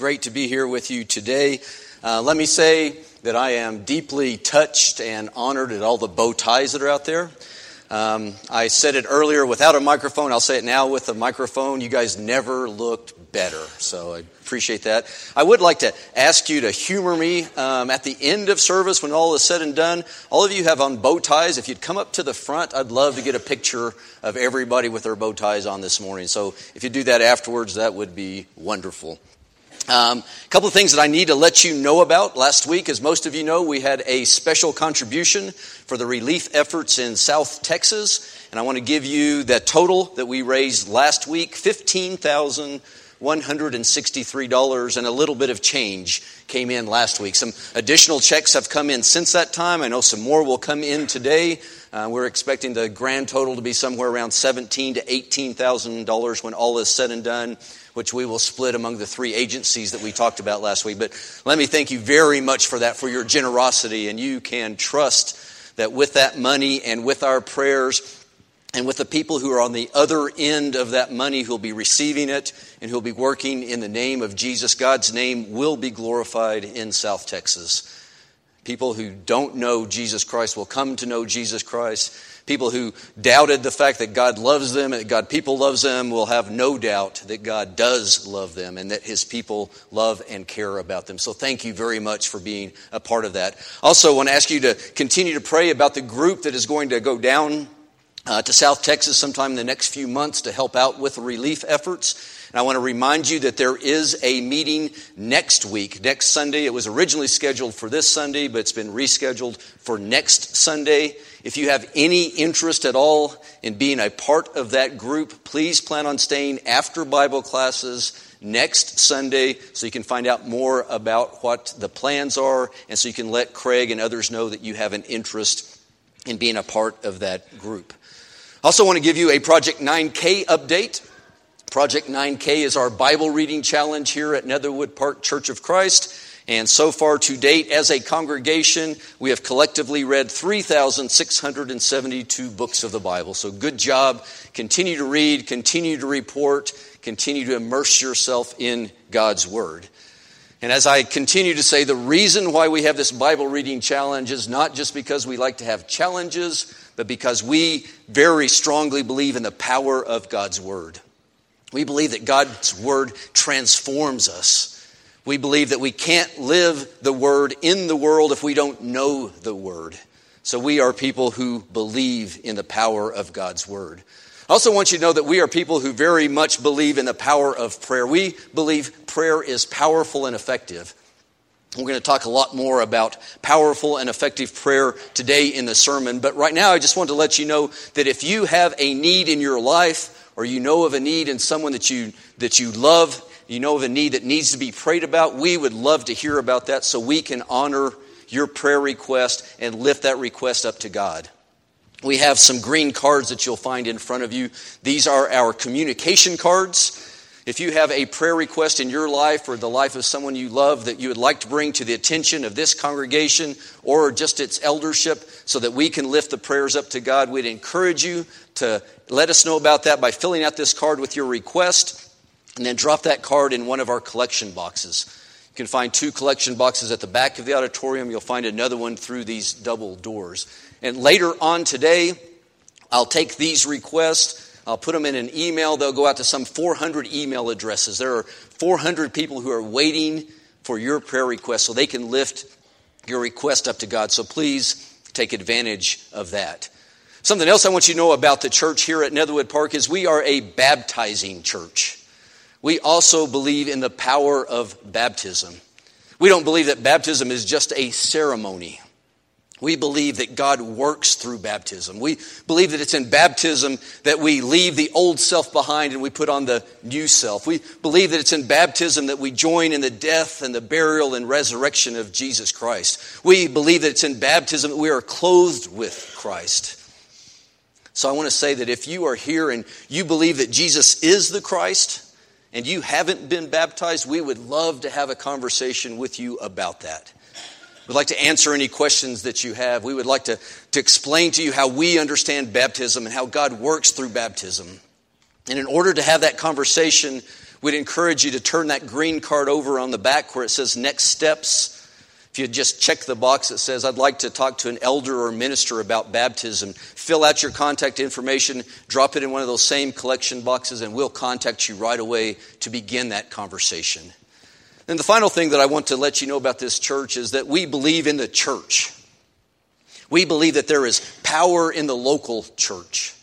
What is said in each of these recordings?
Great to be here with you today. Uh, let me say that I am deeply touched and honored at all the bow ties that are out there. Um, I said it earlier without a microphone. I'll say it now with a microphone. You guys never looked better, so I appreciate that. I would like to ask you to humor me um, at the end of service when all is said and done. All of you have on bow ties. If you'd come up to the front, I'd love to get a picture of everybody with their bow ties on this morning. So if you do that afterwards, that would be wonderful. Um, a couple of things that I need to let you know about. Last week, as most of you know, we had a special contribution for the relief efforts in South Texas. And I want to give you the total that we raised last week $15,163 and a little bit of change came in last week. Some additional checks have come in since that time. I know some more will come in today. Uh, we're expecting the grand total to be somewhere around seventeen to eighteen thousand dollars when all is said and done which we will split among the three agencies that we talked about last week. But let me thank you very much for that, for your generosity. And you can trust that with that money and with our prayers, and with the people who are on the other end of that money who'll be receiving it and who'll be working in the name of Jesus, God's name will be glorified in South Texas. People who don't know Jesus Christ will come to know Jesus Christ. People who doubted the fact that God loves them that God people loves them will have no doubt that God does love them and that his people love and care about them. So thank you very much for being a part of that. Also, I want to ask you to continue to pray about the group that is going to go down uh, to South Texas sometime in the next few months to help out with relief efforts. And I want to remind you that there is a meeting next week, next Sunday. It was originally scheduled for this Sunday, but it's been rescheduled for next Sunday. If you have any interest at all in being a part of that group, please plan on staying after Bible classes next Sunday so you can find out more about what the plans are and so you can let Craig and others know that you have an interest in being a part of that group. I also want to give you a Project 9K update. Project 9K is our Bible reading challenge here at Netherwood Park Church of Christ. And so far to date, as a congregation, we have collectively read 3,672 books of the Bible. So good job. Continue to read, continue to report, continue to immerse yourself in God's Word. And as I continue to say, the reason why we have this Bible reading challenge is not just because we like to have challenges, but because we very strongly believe in the power of God's Word. We believe that God's Word transforms us. We believe that we can't live the Word in the world if we don't know the Word. So we are people who believe in the power of God's Word. I also want you to know that we are people who very much believe in the power of prayer. We believe prayer is powerful and effective. We're going to talk a lot more about powerful and effective prayer today in the sermon. But right now, I just want to let you know that if you have a need in your life, or you know of a need in someone that you, that you love, you know of a need that needs to be prayed about, we would love to hear about that so we can honor your prayer request and lift that request up to God. We have some green cards that you'll find in front of you. These are our communication cards. If you have a prayer request in your life or the life of someone you love that you would like to bring to the attention of this congregation or just its eldership so that we can lift the prayers up to God, we'd encourage you to let us know about that by filling out this card with your request and then drop that card in one of our collection boxes. You can find two collection boxes at the back of the auditorium. You'll find another one through these double doors. And later on today, I'll take these requests. I'll put them in an email. They'll go out to some 400 email addresses. There are 400 people who are waiting for your prayer request so they can lift your request up to God. So please take advantage of that. Something else I want you to know about the church here at Netherwood Park is we are a baptizing church. We also believe in the power of baptism. We don't believe that baptism is just a ceremony. We believe that God works through baptism. We believe that it's in baptism that we leave the old self behind and we put on the new self. We believe that it's in baptism that we join in the death and the burial and resurrection of Jesus Christ. We believe that it's in baptism that we are clothed with Christ. So I want to say that if you are here and you believe that Jesus is the Christ and you haven't been baptized, we would love to have a conversation with you about that. We'd like to answer any questions that you have. We would like to, to explain to you how we understand baptism and how God works through baptism. And in order to have that conversation, We'd encourage you to turn that green card over on the back where it says next steps. If you just check the box that says, I'd like to talk to an elder or minister about baptism, fill out your contact information, drop it in one of those same collection boxes, and we'll contact you right away to begin that conversation. And the final thing that I want to let you know about this church is that we believe in the church. We believe that there is power in the local church.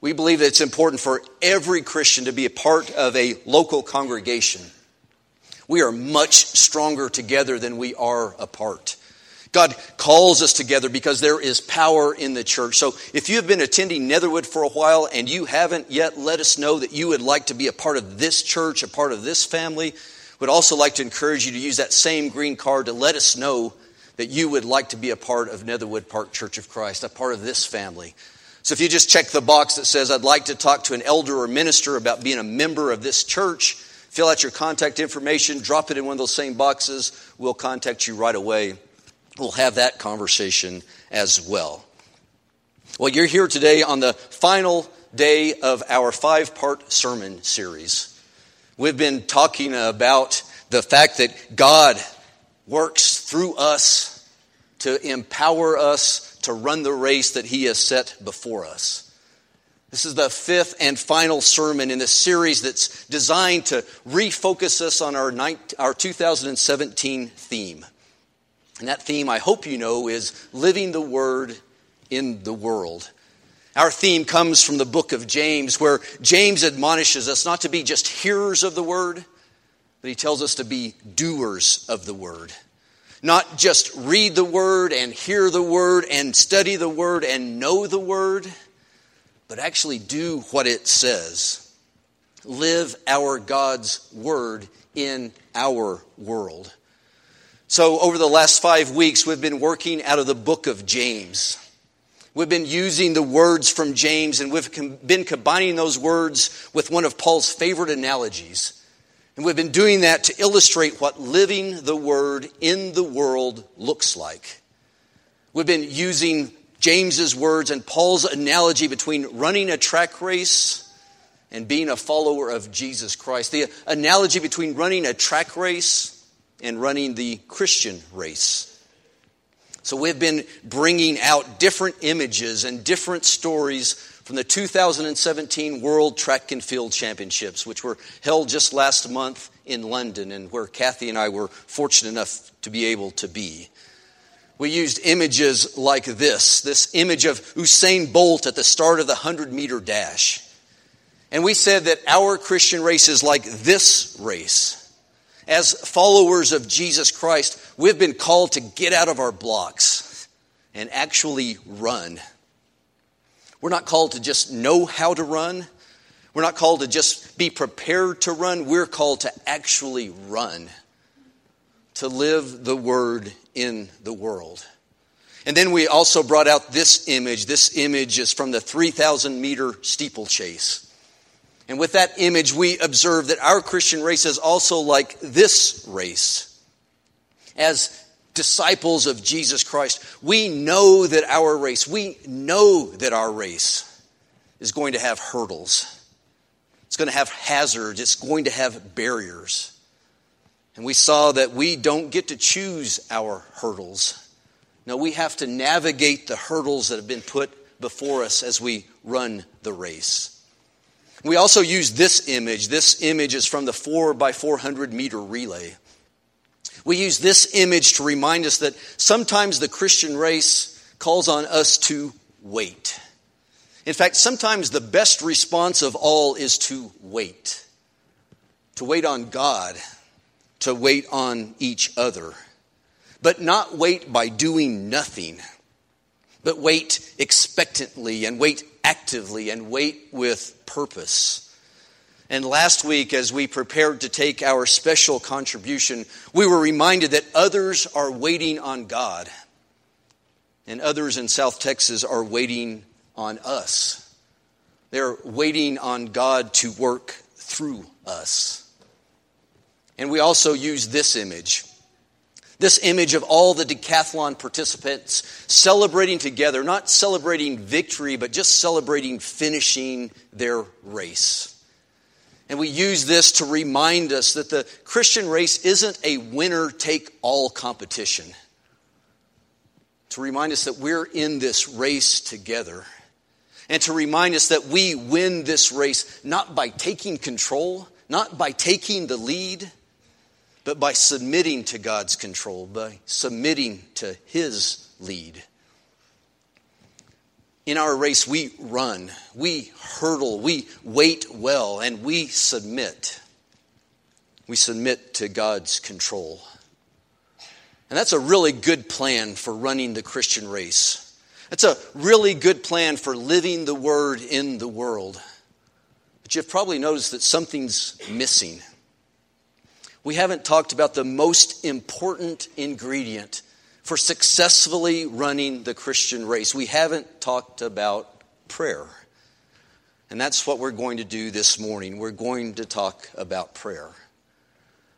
We believe that it's important for every Christian to be a part of a local congregation. We are much stronger together than we are apart. God calls us together because there is power in the church. So if you have been attending Netherwood for a while and you haven't yet, let us know that you would like to be a part of this church, a part of this family. Would also like to encourage you to use that same green card to let us know that you would like to be a part of Netherwood Park Church of Christ, a part of this family. So if you just check the box that says, I'd like to talk to an elder or minister about being a member of this church, fill out your contact information, drop it in one of those same boxes. We'll contact you right away. We'll have that conversation as well. Well, you're here today on the final day of our five part sermon series. We've been talking about the fact that God works through us to empower us to run the race that He has set before us. This is the fifth and final sermon in the series that's designed to refocus us on our, our 2017 theme. And that theme, I hope you know, is living the Word in the world. Our theme comes from the book of James, where James admonishes us not to be just hearers of the Word, but he tells us to be doers of the Word. Not just read the Word and hear the Word and study the Word and know the Word, but actually do what it says. Live our God's Word in our world. So, over the last five weeks, we've been working out of the book of James. We've been using the words from James and we've been combining those words with one of Paul's favorite analogies and we've been doing that to illustrate what living the Word in the world looks like. We've been using James's words and Paul's analogy between running a track race and being a follower of Jesus Christ. The analogy between running a track race and running the Christian race. So we've been bringing out different images and different stories from the 2017 World Track and Field Championships, which were held just last month in London and where Kathy and I were fortunate enough to be able to be. We used images like this this image of Usain Bolt at the start of the 100 meter dash. And we said that our Christian race is like this race. As followers of Jesus Christ, we've been called to get out of our blocks and actually run. We're not called to just know how to run. We're not called to just be prepared to run. We're called to actually run, to live the word in the world. And then we also brought out this image. This image is from the 3,000 meter steeplechase. And with that image, we observe that our Christian race is also like this race. As disciples of Jesus Christ, we know that our race, we know that our race is going to have hurdles. It's going to have hazards. It's going to have barriers. And we saw that we don't get to choose our hurdles. No, we have to navigate the hurdles that have been put before us as we run the race. We also use this image. This image is from the 4 by 400 meter relay. We use this image to remind us that sometimes the Christian race calls on us to wait. In fact, sometimes the best response of all is to wait. To wait on God, to wait on each other. But not wait by doing nothing, but wait expectantly and wait actively and wait with purpose. And last week, as we prepared to take our special contribution, we were reminded that others are waiting on God, and others in South Texas are waiting on us. They're waiting on God to work through us. And we also use this image this image of all the decathlon participants celebrating together, not celebrating victory, but just celebrating finishing their race. And we use this to remind us that the Christian race isn't a winner take all competition. To remind us that we're in this race together. And to remind us that we win this race not by taking control, not by taking the lead, but by submitting to God's control, by submitting to His lead. In our race, we run, we hurdle, we wait well, and we submit. We submit to God's control. And that's a really good plan for running the Christian race. That's a really good plan for living the word in the world. But you've probably noticed that something's missing. We haven't talked about the most important ingredient for successfully running the Christian race. We haven't talked about prayer. And that's what we're going to do this morning. We're going to talk about prayer.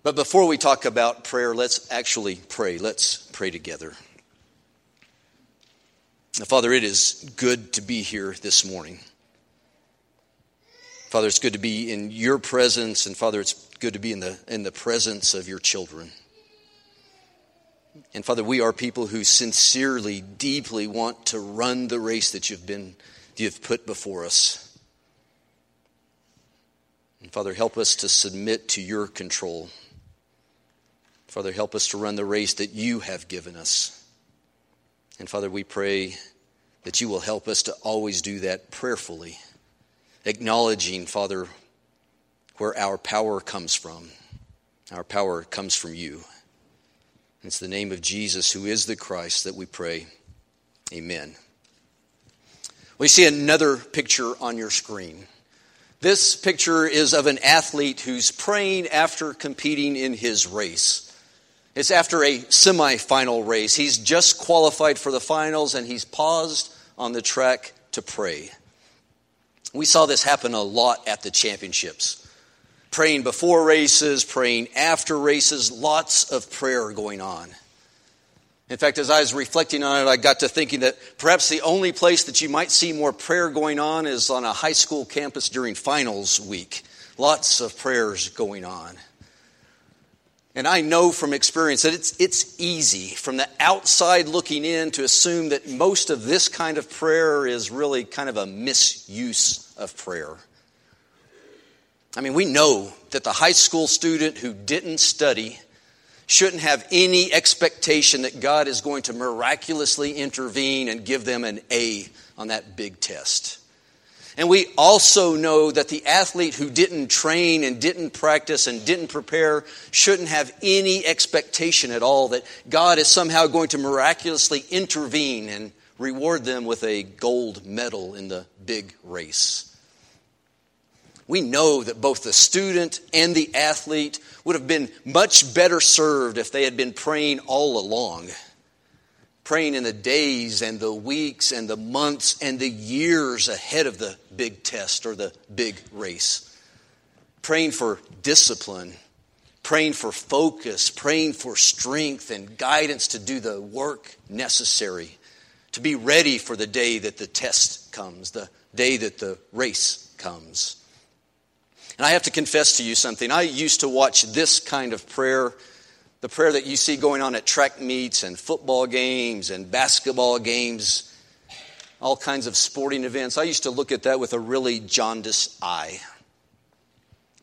But before we talk about prayer, let's actually pray. Let's pray together. Now, Father, it is good to be here this morning. Father, it's good to be in your presence, and Father, it's good to be in the, in the presence of your children. And Father, we are people who sincerely, deeply want to run the race that you've been you've put before us. And Father, help us to submit to your control. Father, help us to run the race that you have given us. And Father, we pray that you will help us to always do that prayerfully, acknowledging, Father, where our power comes from. Our power comes from you. It's the name of Jesus, who is the Christ, that we pray. Amen. We see another picture on your screen. This picture is of an athlete who's praying after competing in his race. It's after a semifinal race. He's just qualified for the finals and he's paused on the track to pray. We saw this happen a lot at the championships praying before races, praying after races, lots of prayer going on. In fact, as I was reflecting on it, I got to thinking that perhaps the only place that you might see more prayer going on is on a high school campus during finals week. Lots of prayers going on. And I know from experience that it's, it's easy from the outside looking in to assume that most of this kind of prayer is really kind of a misuse of prayer. I mean, we know that the high school student who didn't study shouldn't have any expectation that God is going to miraculously intervene and give them an A on that big test. And we also know that the athlete who didn't train and didn't practice and didn't prepare shouldn't have any expectation at all that God is somehow going to miraculously intervene and reward them with a gold medal in the big race we know that both the student and the athlete would have been much better served if they had been praying all along. Praying in the days and the weeks and the months and the years ahead of the big test or the big race. Praying for discipline, praying for focus, praying for strength and guidance to do the work necessary to be ready for the day that the test comes, the day that the race comes. And I have to confess to you something. I used to watch this kind of prayer, the prayer that you see going on at track meets and football games and basketball games, all kinds of sporting events. I used to look at that with a really jaundiced eye.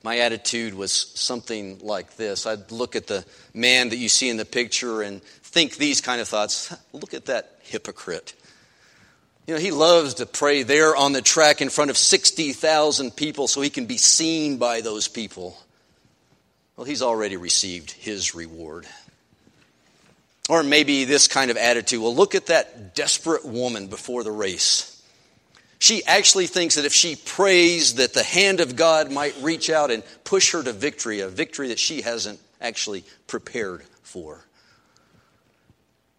My attitude was something like this. I'd look at the man that you see in the picture and think these kind of thoughts. Look at that hypocrite. You know, he loves to pray there on the track in front of 60,000 people so he can be seen by those people. Well, he's already received his reward. Or maybe this kind of attitude well, look at that desperate woman before the race. She actually thinks that if she prays, that the hand of God might reach out and push her to victory, a victory that she hasn't actually prepared for.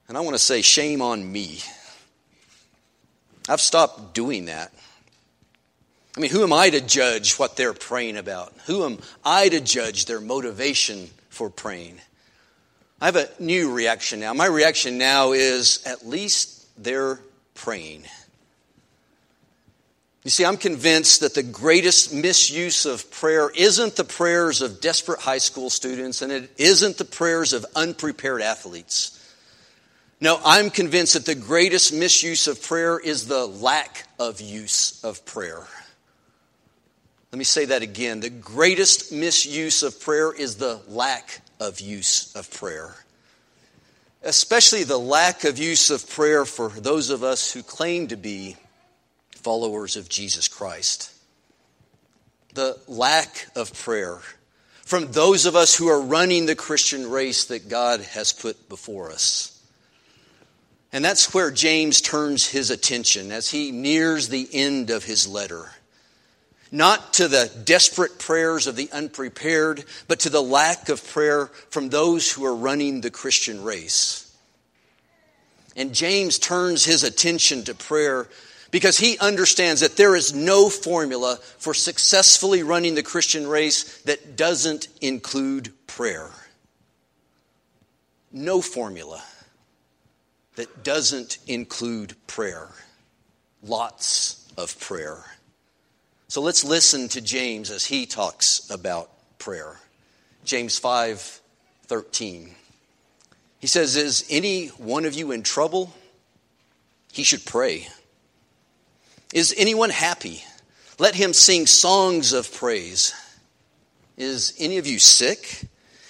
And I want to say, shame on me I've stopped doing that. I mean, who am I to judge what they're praying about? Who am I to judge their motivation for praying? I have a new reaction now. My reaction now is at least they're praying. You see, I'm convinced that the greatest misuse of prayer isn't the prayers of desperate high school students and it isn't the prayers of unprepared athletes. No, I'm convinced that the greatest misuse of prayer is the lack of use of prayer. Let me say that again. The greatest misuse of prayer is the lack of use of prayer. Especially the lack of use of prayer for those of us who claim to be followers of Jesus Christ. The lack of prayer from those of us who are running the Christian race that God has put before us. And that's where James turns his attention as he nears the end of his letter. Not to the desperate prayers of the unprepared, but to the lack of prayer from those who are running the Christian race. And James turns his attention to prayer because he understands that there is no formula for successfully running the Christian race that doesn't include prayer. No formula that doesn't include prayer. Lots of prayer. So let's listen to James as he talks about prayer. James 5 13. He says, Is any one of you in trouble? He should pray. Is anyone happy? Let him sing songs of praise. Is any of you sick?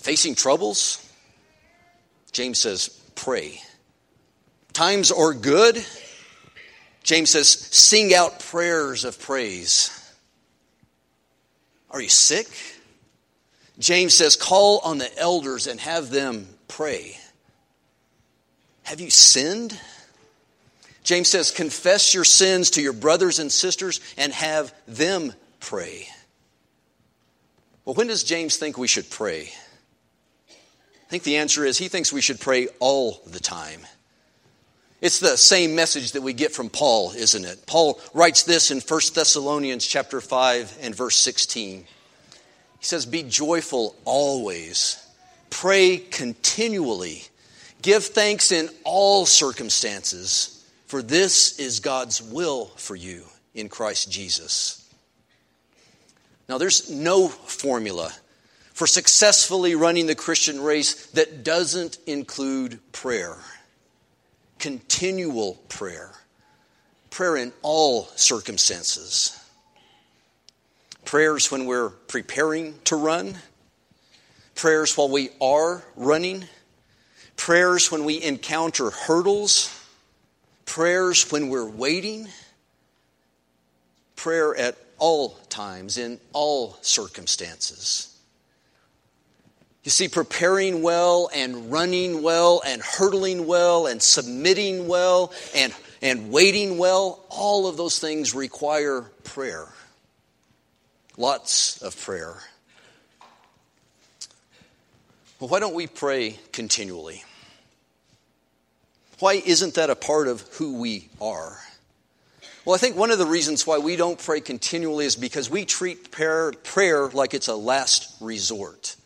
Facing troubles, James says, pray. Times are good, James says, sing out prayers of praise. Are you sick? James says, call on the elders and have them pray. Have you sinned? James says, confess your sins to your brothers and sisters and have them pray. Well, when does James think we should pray? I think the answer is he thinks we should pray all the time. It's the same message that we get from Paul, isn't it? Paul writes this in 1 Thessalonians chapter 5 and verse 16. He says, Be joyful always, pray continually, give thanks in all circumstances for this is God's will for you in Christ Jesus. Now, there's no formula for successfully running the Christian race that doesn't include prayer, continual prayer, prayer in all circumstances. Prayers when we're preparing to run, prayers while we are running, prayers when we encounter hurdles prayers when we're waiting, prayer at all times, in all circumstances. You see, preparing well and running well and hurdling well and submitting well and, and waiting well, all of those things require prayer. Lots of prayer. Well, why don't we pray continually? Why isn't that a part of who we are? Well, I think one of the reasons why we don't pray continually is because we treat prayer, prayer like it's a last resort.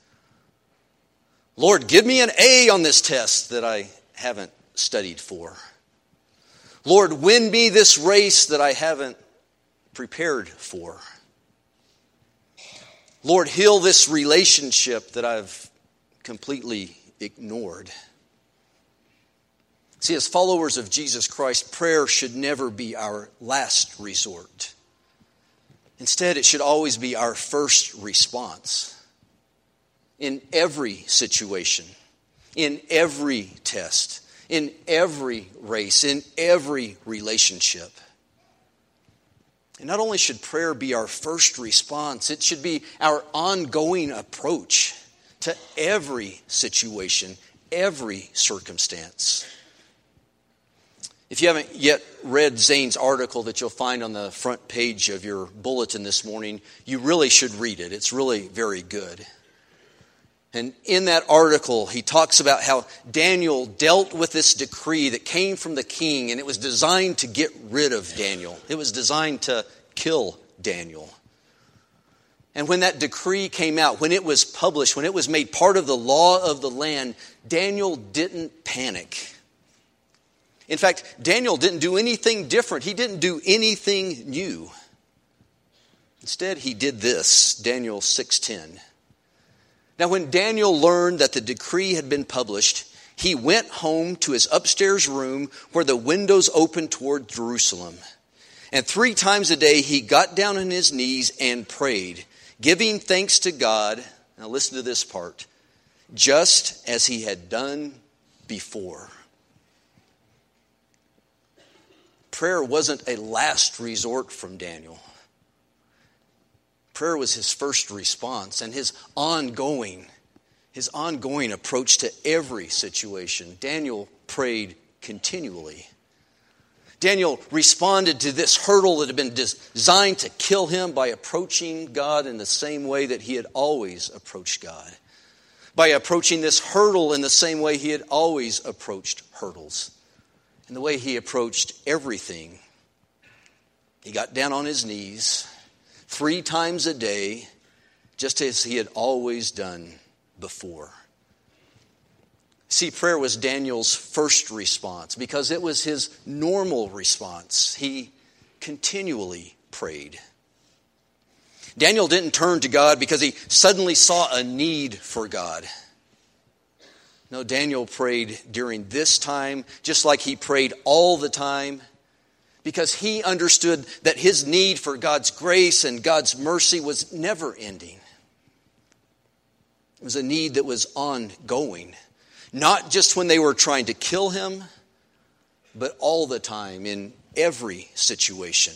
Lord, give me an A on this test that I haven't studied for. Lord, win me this race that I haven't prepared for. Lord, heal this relationship that I've completely ignored. See, as followers of Jesus Christ, prayer should never be our last resort. Instead, it should always be our first response in every situation, in every test, in every race, in every relationship. And not only should prayer be our first response, it should be our ongoing approach to every situation, every circumstance. If you haven't yet read Zane's article that you'll find on the front page of your bulletin this morning, you really should read it. It's really very good. And in that article, he talks about how Daniel dealt with this decree that came from the king, and it was designed to get rid of Daniel. It was designed to kill Daniel. And when that decree came out, when it was published, when it was made part of the law of the land, Daniel didn't panic. In fact, Daniel didn't do anything different. He didn't do anything new. Instead, he did this, Daniel 6:10. Now, when Daniel learned that the decree had been published, he went home to his upstairs room where the windows opened toward Jerusalem. And three times a day he got down on his knees and prayed, giving thanks to God. Now, listen to this part just as he had done before. Prayer wasn't a last resort from Daniel. Prayer was his first response and his ongoing, his ongoing approach to every situation. Daniel prayed continually. Daniel responded to this hurdle that had been designed to kill him by approaching God in the same way that he had always approached God. By approaching this hurdle in the same way he had always approached hurdles. and the way he approached everything. He got down on his knees three times a day, just as he had always done before. See, prayer was Daniel's first response because it was his normal response. He continually prayed. Daniel didn't turn to God because he suddenly saw a need for God. No, Daniel prayed during this time just like he prayed all the time because he understood that his need for God's grace and God's mercy was never ending. It was a need that was ongoing, not just when they were trying to kill him, but all the time in every situation.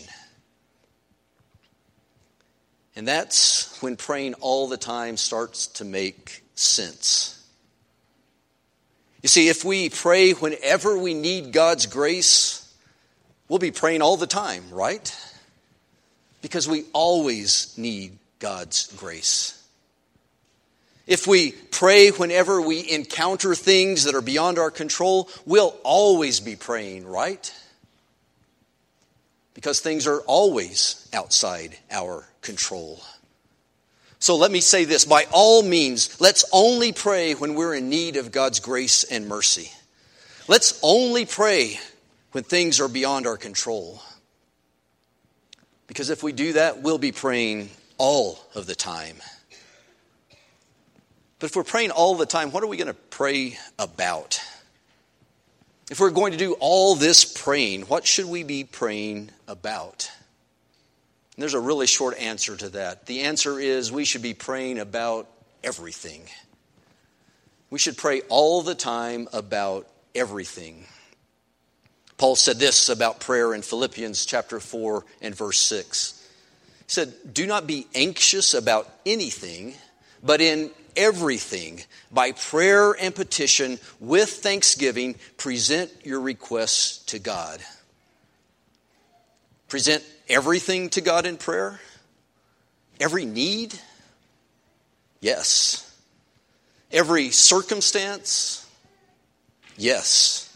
And that's when praying all the time starts to make sense. You see, if we pray whenever we need God's grace, We'll be praying all the time, right? Because we always need God's grace. If we pray whenever we encounter things that are beyond our control, we'll always be praying, right? Because things are always outside our control. So let me say this by all means, let's only pray when we're in need of God's grace and mercy. Let's only pray when things are beyond our control. Because if we do that, we'll be praying all of the time. But if we're praying all the time, what are we going to pray about? If we're going to do all this praying, what should we be praying about? And there's a really short answer to that. The answer is we should be praying about everything. We should pray all the time about everything. Paul said this about prayer in Philippians chapter 4 and verse 6. He said, Do not be anxious about anything, but in everything, by prayer and petition, with thanksgiving, present your requests to God. Present everything to God in prayer? Every need? Yes. Every circumstance? Yes.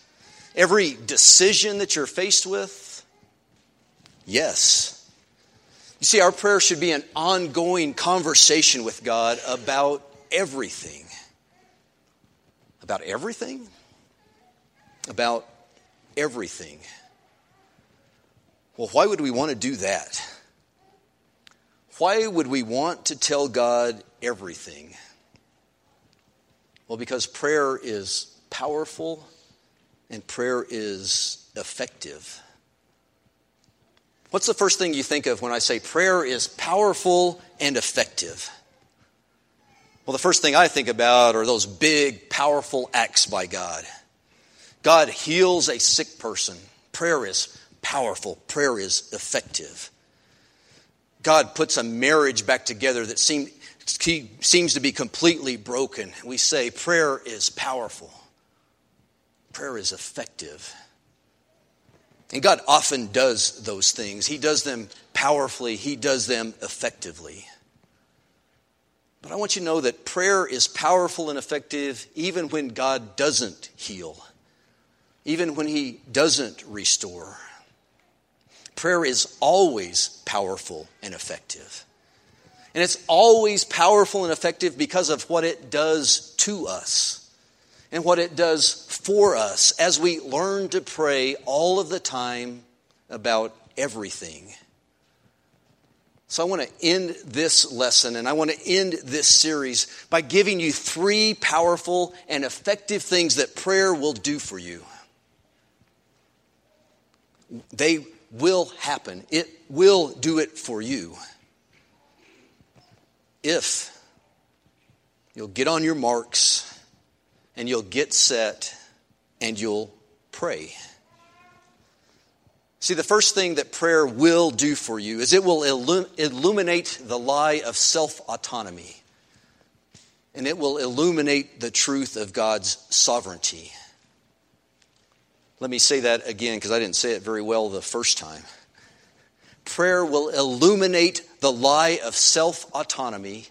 Every decision that you're faced with? Yes. You see, our prayer should be an ongoing conversation with God about everything. About everything? About everything. Well, why would we want to do that? Why would we want to tell God everything? Well, because prayer is powerful and prayer is effective. What's the first thing you think of when I say prayer is powerful and effective? Well, the first thing I think about are those big, powerful acts by God. God heals a sick person. Prayer is powerful, prayer is effective. God puts a marriage back together that seem, seems to be completely broken. We say prayer is powerful. Prayer is effective. And God often does those things. He does them powerfully, He does them effectively. But I want you to know that prayer is powerful and effective even when God doesn't heal, even when He doesn't restore. Prayer is always powerful and effective. And it's always powerful and effective because of what it does to us and what it does for us as we learn to pray all of the time about everything. So I want to end this lesson and I want to end this series by giving you three powerful and effective things that prayer will do for you. They will happen, it will do it for you. If you'll get on your marks and you'll get set and you'll pray. See, the first thing that prayer will do for you is it will illuminate the lie of self autonomy. And it will illuminate the truth of God's sovereignty. Let me say that again because I didn't say it very well the first time. Prayer will illuminate the lie of self autonomy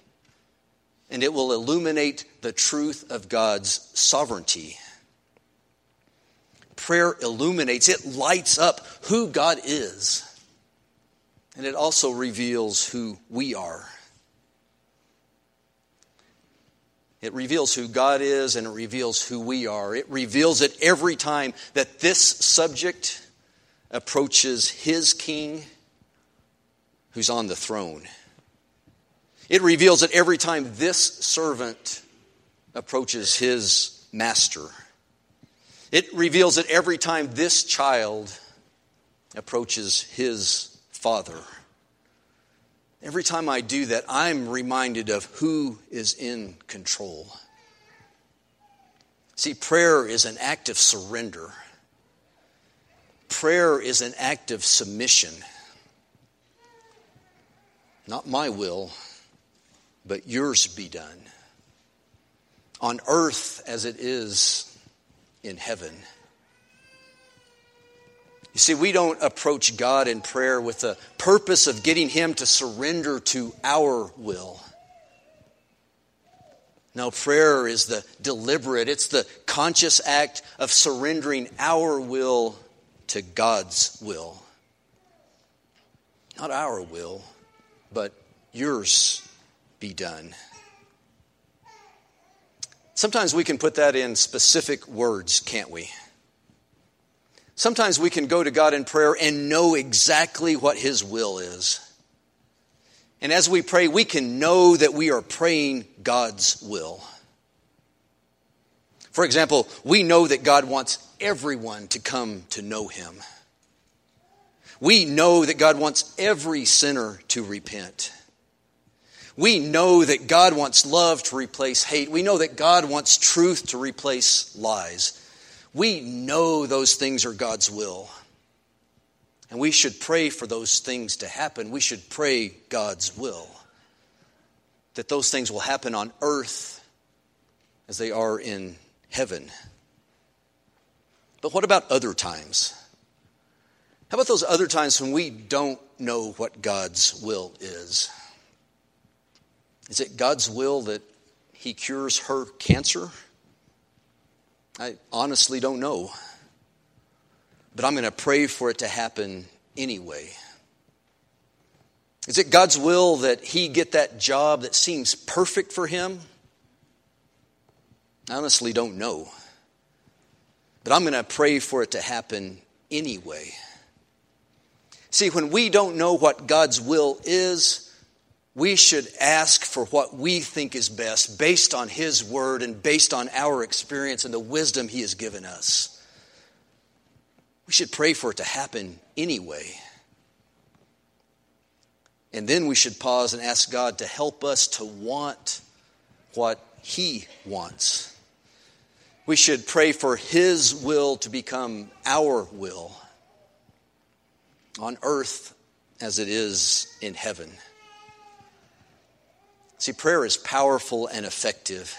and it will illuminate the truth of God's sovereignty prayer illuminates, it lights up who God is. And it also reveals who we are. It reveals who God is and it reveals who we are. It reveals it every time that this subject approaches his king who's on the throne. It reveals it every time this servant approaches his master. It reveals that every time this child approaches his father. Every time I do that, I'm reminded of who is in control. See, prayer is an act of surrender. Prayer is an act of submission. Not my will, but yours be done. On earth as it is in heaven. You see, we don't approach God in prayer with the purpose of getting Him to surrender to our will. No, prayer is the deliberate, it's the conscious act of surrendering our will to God's will. Not our will, but yours be done. Sometimes we can put that in specific words, can't we? Sometimes we can go to God in prayer and know exactly what His will is. And as we pray, we can know that we are praying God's will. For example, we know that God wants everyone to come to know Him. We know that God wants every sinner to repent. We know that God wants love to replace hate. We know that God wants truth to replace lies. We know those things are God's will. And we should pray for those things to happen. We should pray God's will. That those things will happen on earth as they are in heaven. But what about other times? How about those other times when we don't know what God's will is? Is it God's will that he cures her cancer? I honestly don't know. But I'm going to pray for it to happen anyway. Is it God's will that he get that job that seems perfect for him? I honestly don't know. But I'm going to pray for it to happen anyway. See, when we don't know what God's will is, we should ask for what we think is best based on His Word and based on our experience and the wisdom He has given us. We should pray for it to happen anyway. And then we should pause and ask God to help us to want what He wants. We should pray for His will to become our will on earth as it is in heaven. See, prayer is powerful and effective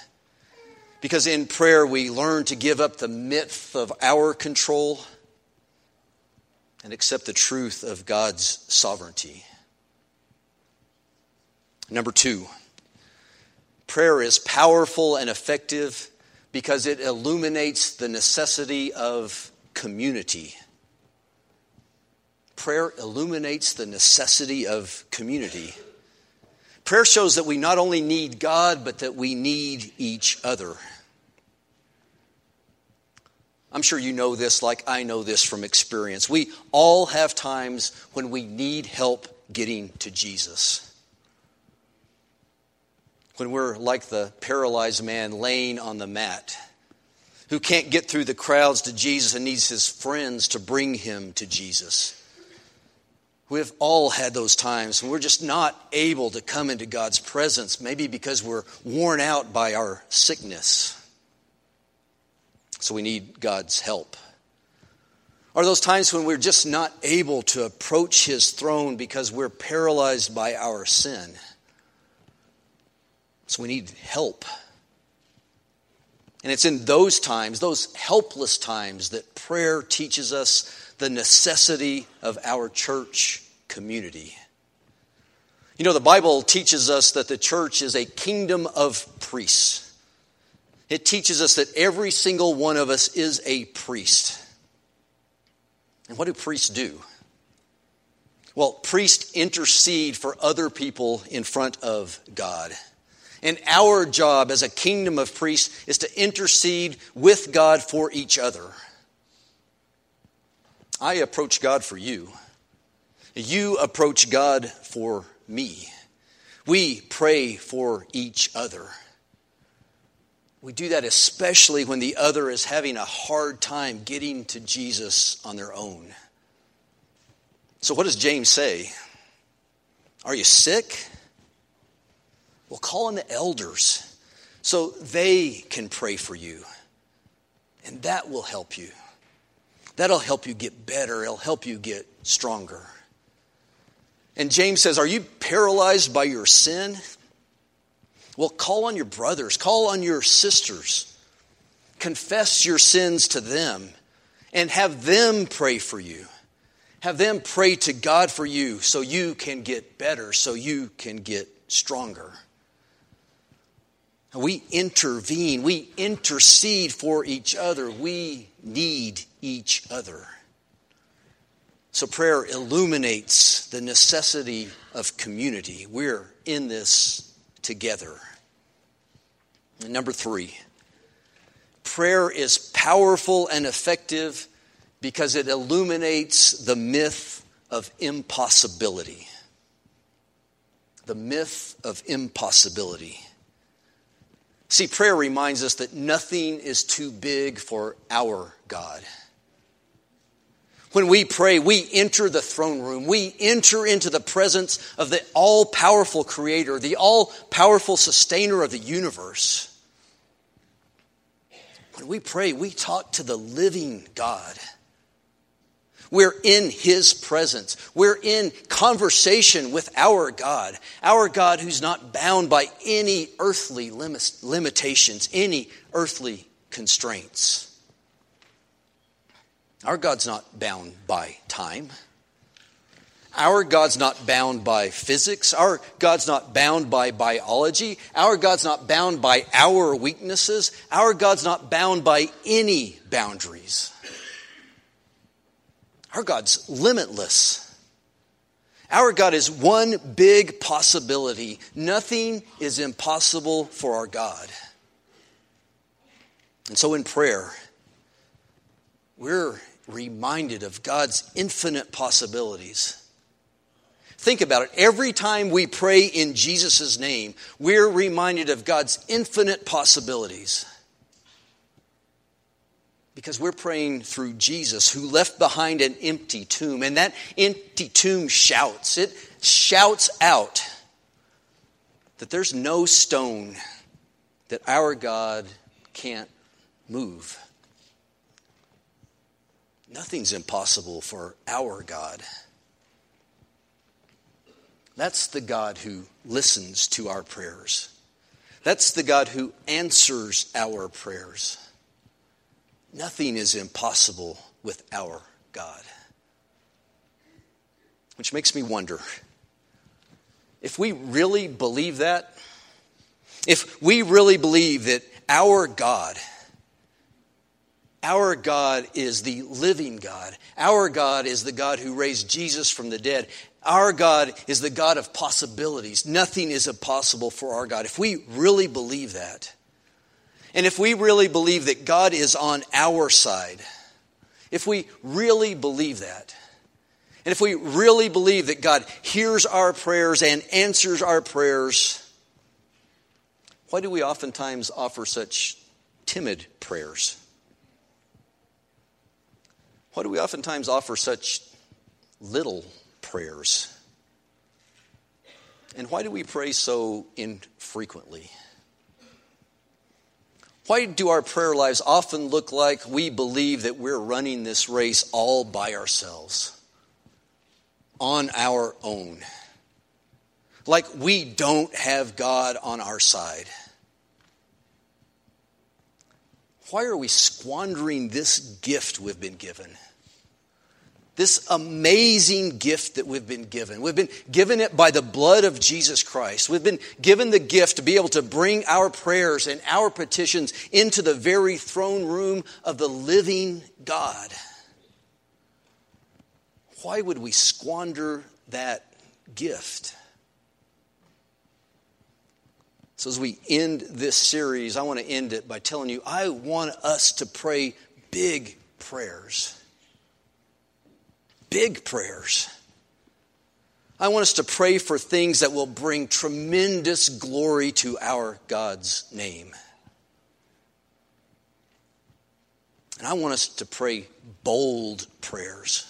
because in prayer we learn to give up the myth of our control and accept the truth of God's sovereignty. Number two, prayer is powerful and effective because it illuminates the necessity of community. Prayer illuminates the necessity of community. Prayer shows that we not only need God, but that we need each other. I'm sure you know this like I know this from experience. We all have times when we need help getting to Jesus. When we're like the paralyzed man laying on the mat who can't get through the crowds to Jesus and needs his friends to bring him to Jesus. We've all had those times when we're just not able to come into God's presence, maybe because we're worn out by our sickness so we need God's help. Are those times when we're just not able to approach His throne because we're paralyzed by our sin? So we need help. And it's in those times, those helpless times, that prayer teaches us the necessity of our church community. You know, the Bible teaches us that the church is a kingdom of priests. It teaches us that every single one of us is a priest. And what do priests do? Well, priests intercede for other people in front of God. And our job as a kingdom of priests is to intercede with God for each other. I approach God for you. You approach God for me. We pray for each other. We do that especially when the other is having a hard time getting to Jesus on their own. So, what does James say? Are you sick? Well, call on the elders so they can pray for you. And that will help you. That'll help you get better, it'll help you get stronger. And James says, Are you paralyzed by your sin? Well, call on your brothers, call on your sisters, confess your sins to them, and have them pray for you. Have them pray to God for you so you can get better, so you can get stronger. We intervene, we intercede for each other, we need each other. So, prayer illuminates the necessity of community. We're in this together. And number three, prayer is powerful and effective because it illuminates the myth of impossibility. The myth of impossibility. See, prayer reminds us that nothing is too big for our God. When we pray, we enter the throne room. We enter into the presence of the all powerful Creator, the all powerful sustainer of the universe. When we pray, we talk to the living God. We're in His presence. We're in conversation with our God, our God who's not bound by any earthly limitations, any earthly constraints. Our God's not bound by time. Our God's not bound by physics. Our God's not bound by biology. Our God's not bound by our weaknesses. Our God's not bound by any boundaries. Our God's limitless. Our God is one big possibility. Nothing is impossible for our God. And so in prayer, we're reminded of God's infinite possibilities. Think about it. Every time we pray in Jesus' name, we're reminded of God's infinite possibilities. Because we're praying through Jesus, who left behind an empty tomb. And that empty tomb shouts, it shouts out that there's no stone that our God can't move. Nothing's impossible for our God. That's the God who listens to our prayers. That's the God who answers our prayers. Nothing is impossible with our God. Which makes me wonder if we really believe that, if we really believe that our God, our God is the living God, our God is the God who raised Jesus from the dead, our God is the God of possibilities. Nothing is impossible for our God. If we really believe that, and if we really believe that God is on our side, if we really believe that, and if we really believe that God hears our prayers and answers our prayers, why do we oftentimes offer such timid prayers? Why do we oftentimes offer such little prayers? And why do we pray so infrequently? Why do our prayer lives often look like we believe that we're running this race all by ourselves, on our own? Like we don't have God on our side. Why are we squandering this gift we've been given? This amazing gift that we've been given. We've been given it by the blood of Jesus Christ. We've been given the gift to be able to bring our prayers and our petitions into the very throne room of the living God. Why would we squander that gift? So, as we end this series, I want to end it by telling you I want us to pray big prayers big prayers. I want us to pray for things that will bring tremendous glory to our God's name. And I want us to pray bold prayers.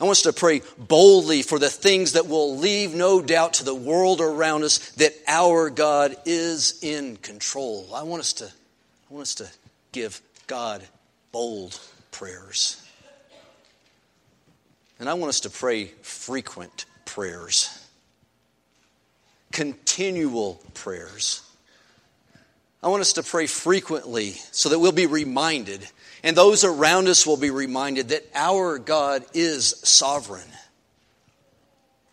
I want us to pray boldly for the things that will leave no doubt to the world around us that our God is in control. I want us to, I want us to give God bold prayers. And I want us to pray frequent prayers, continual prayers. I want us to pray frequently so that we'll be reminded, and those around us will be reminded that our God is sovereign.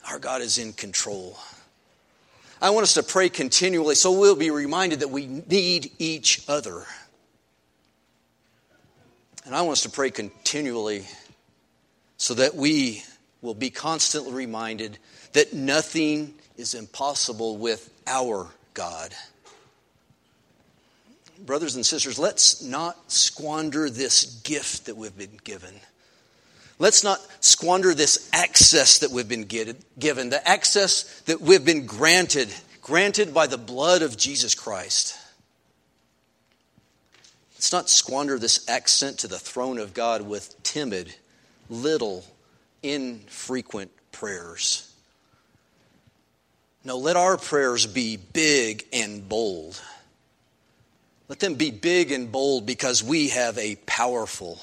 Our God is in control. I want us to pray continually so we'll be reminded that we need each other. And I want us to pray continually so that we will be constantly reminded that nothing is impossible with our God. Brothers and sisters, let's not squander this gift that we've been given. Let's not squander this access that we've been given, the access that we've been granted, granted by the blood of Jesus Christ. Let's not squander this accent to the throne of God with timid little, infrequent prayers. No, let our prayers be big and bold. Let them be big and bold because we have a powerful,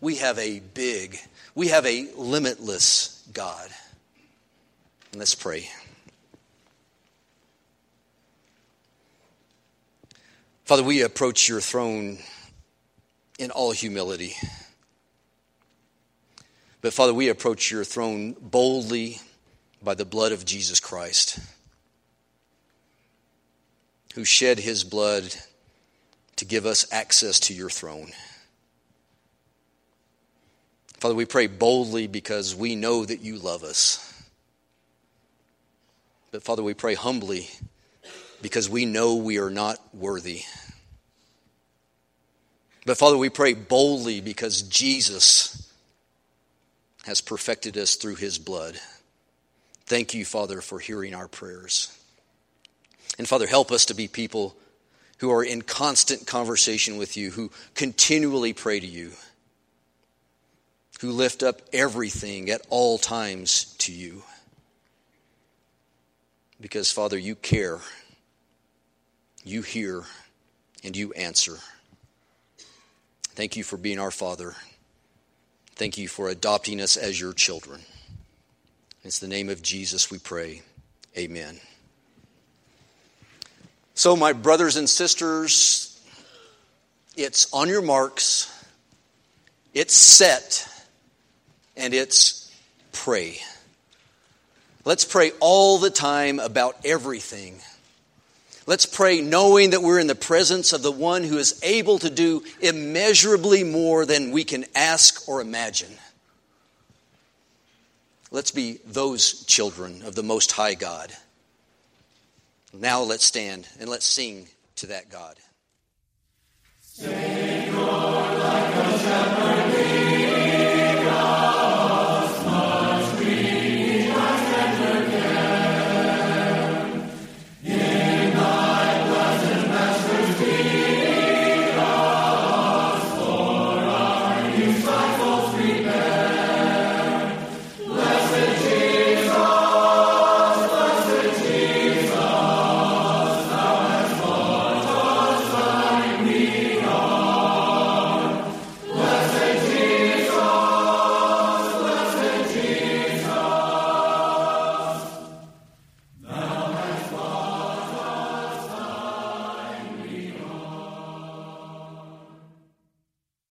we have a big, we have a limitless God. And let's pray. Father, we approach your throne in all humility. But Father, we approach your throne boldly by the blood of Jesus Christ, who shed his blood to give us access to your throne. Father, we pray boldly because we know that you love us. But Father, we pray humbly because we know we are not worthy. But Father, we pray boldly because Jesus has perfected us through his blood. Thank you, Father, for hearing our prayers. And Father, help us to be people who are in constant conversation with you, who continually pray to you, who lift up everything at all times to you. Because, Father, you care, you hear, and you answer. Thank you for being our Father. Thank you for adopting us as your children. It's the name of Jesus we pray. Amen. So, my brothers and sisters, it's on your marks, it's set, and it's pray. Let's pray all the time about everything. Let's pray knowing that we're in the presence of the one who is able to do immeasurably more than we can ask or imagine. Let's be those children of the Most High God. Now let's stand and let's sing to that God. Shepherd